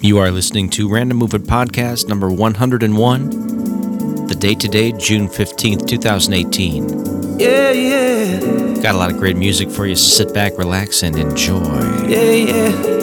You are listening to Random Movement Podcast number 101. The date today, June 15th, 2018. Yeah, yeah, Got a lot of great music for you, so sit back, relax, and enjoy. yeah, yeah.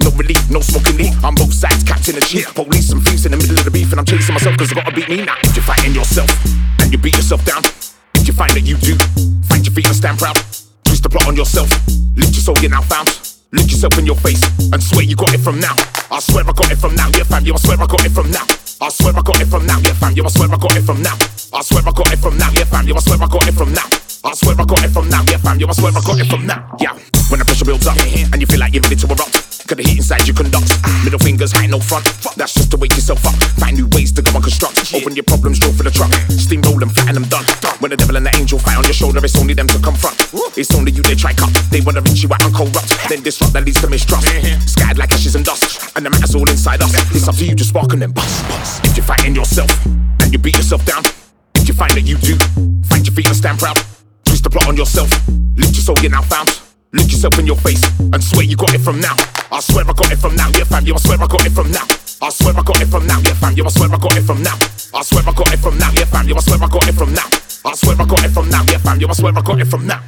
No relief, no smoking leaf. I'm both sides, captain and chief. Police and thieves in the middle of the beef, and I'm chasing myself because I gotta beat me. Now, if you're fighting yourself and you beat yourself down, if you find that you do, find your feet and stand proud. Twist the plot on yourself, lift your soul, you're now found. Look yourself in your face and swear you got it from now. I swear I got it from now, yeah fam, yeah, I swear I got it from now. I swear I got it from now, yeah fam, yeah, I swear I got it from now. I swear I got it from now, yeah fam, yeah, I swear I got it from now. I swear I got it from now, yeah, fam. Yo, I swear I got it from now, yeah. When the pressure builds up and you feel like you're ready to erupt, cause the heat inside you conducts. Middle fingers high, no front. That's just to wake yourself up. Find new ways to go and construct. Open your problems, draw for the truck. Steamroll them, flatten them, done. When the devil and the angel fight on your shoulder, it's only them to confront. It's only you they try cut. They wanna reach you out and corrupt. Then disrupt that leads to mistrust. Scattered like ashes and dust. And the matter's all inside us. It's up to you to spark and then bust. If you're fighting yourself and you beat yourself down, if you find that you do, find your feet and stand proud the plot on yourself. Look your soul, you're now found. Look yourself in your face and swear you got it from now. I swear I got it from now, yeah fam, yeah, I swear I got it from now. I swear I got it from now, yeah fam, yeah, I swear I got it from now. I swear I got it from now, yeah fam, yeah, I swear I got it from now. I swear I got it from now, yeah fam, yeah, I swear I got it from now.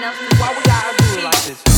Why we gotta do it like this?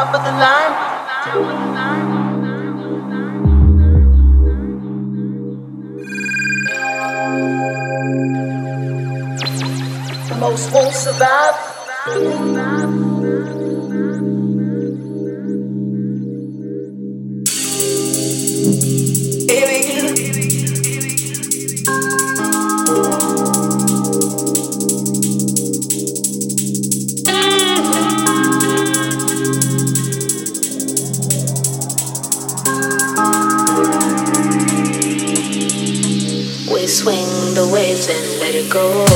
top of the line. most won't survive. go.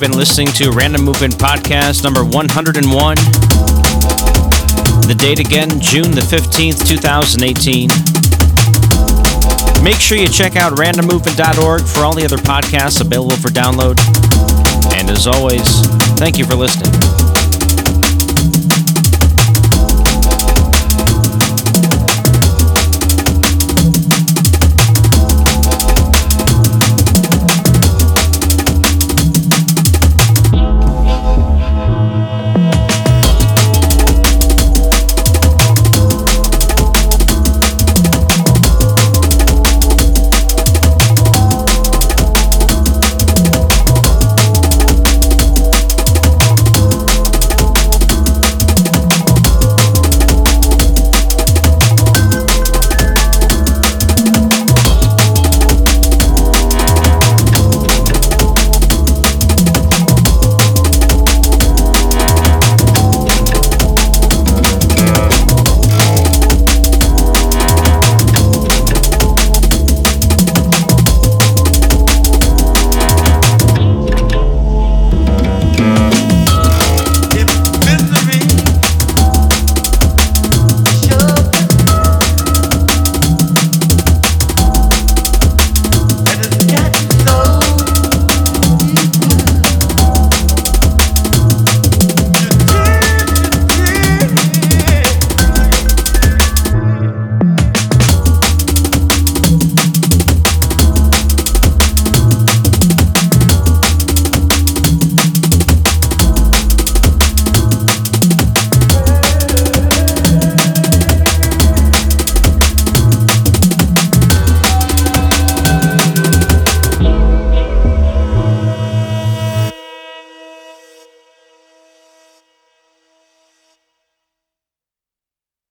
Have been listening to Random Movement Podcast number 101. The date again, June the 15th, 2018. Make sure you check out randommovement.org for all the other podcasts available for download. And as always, thank you for listening.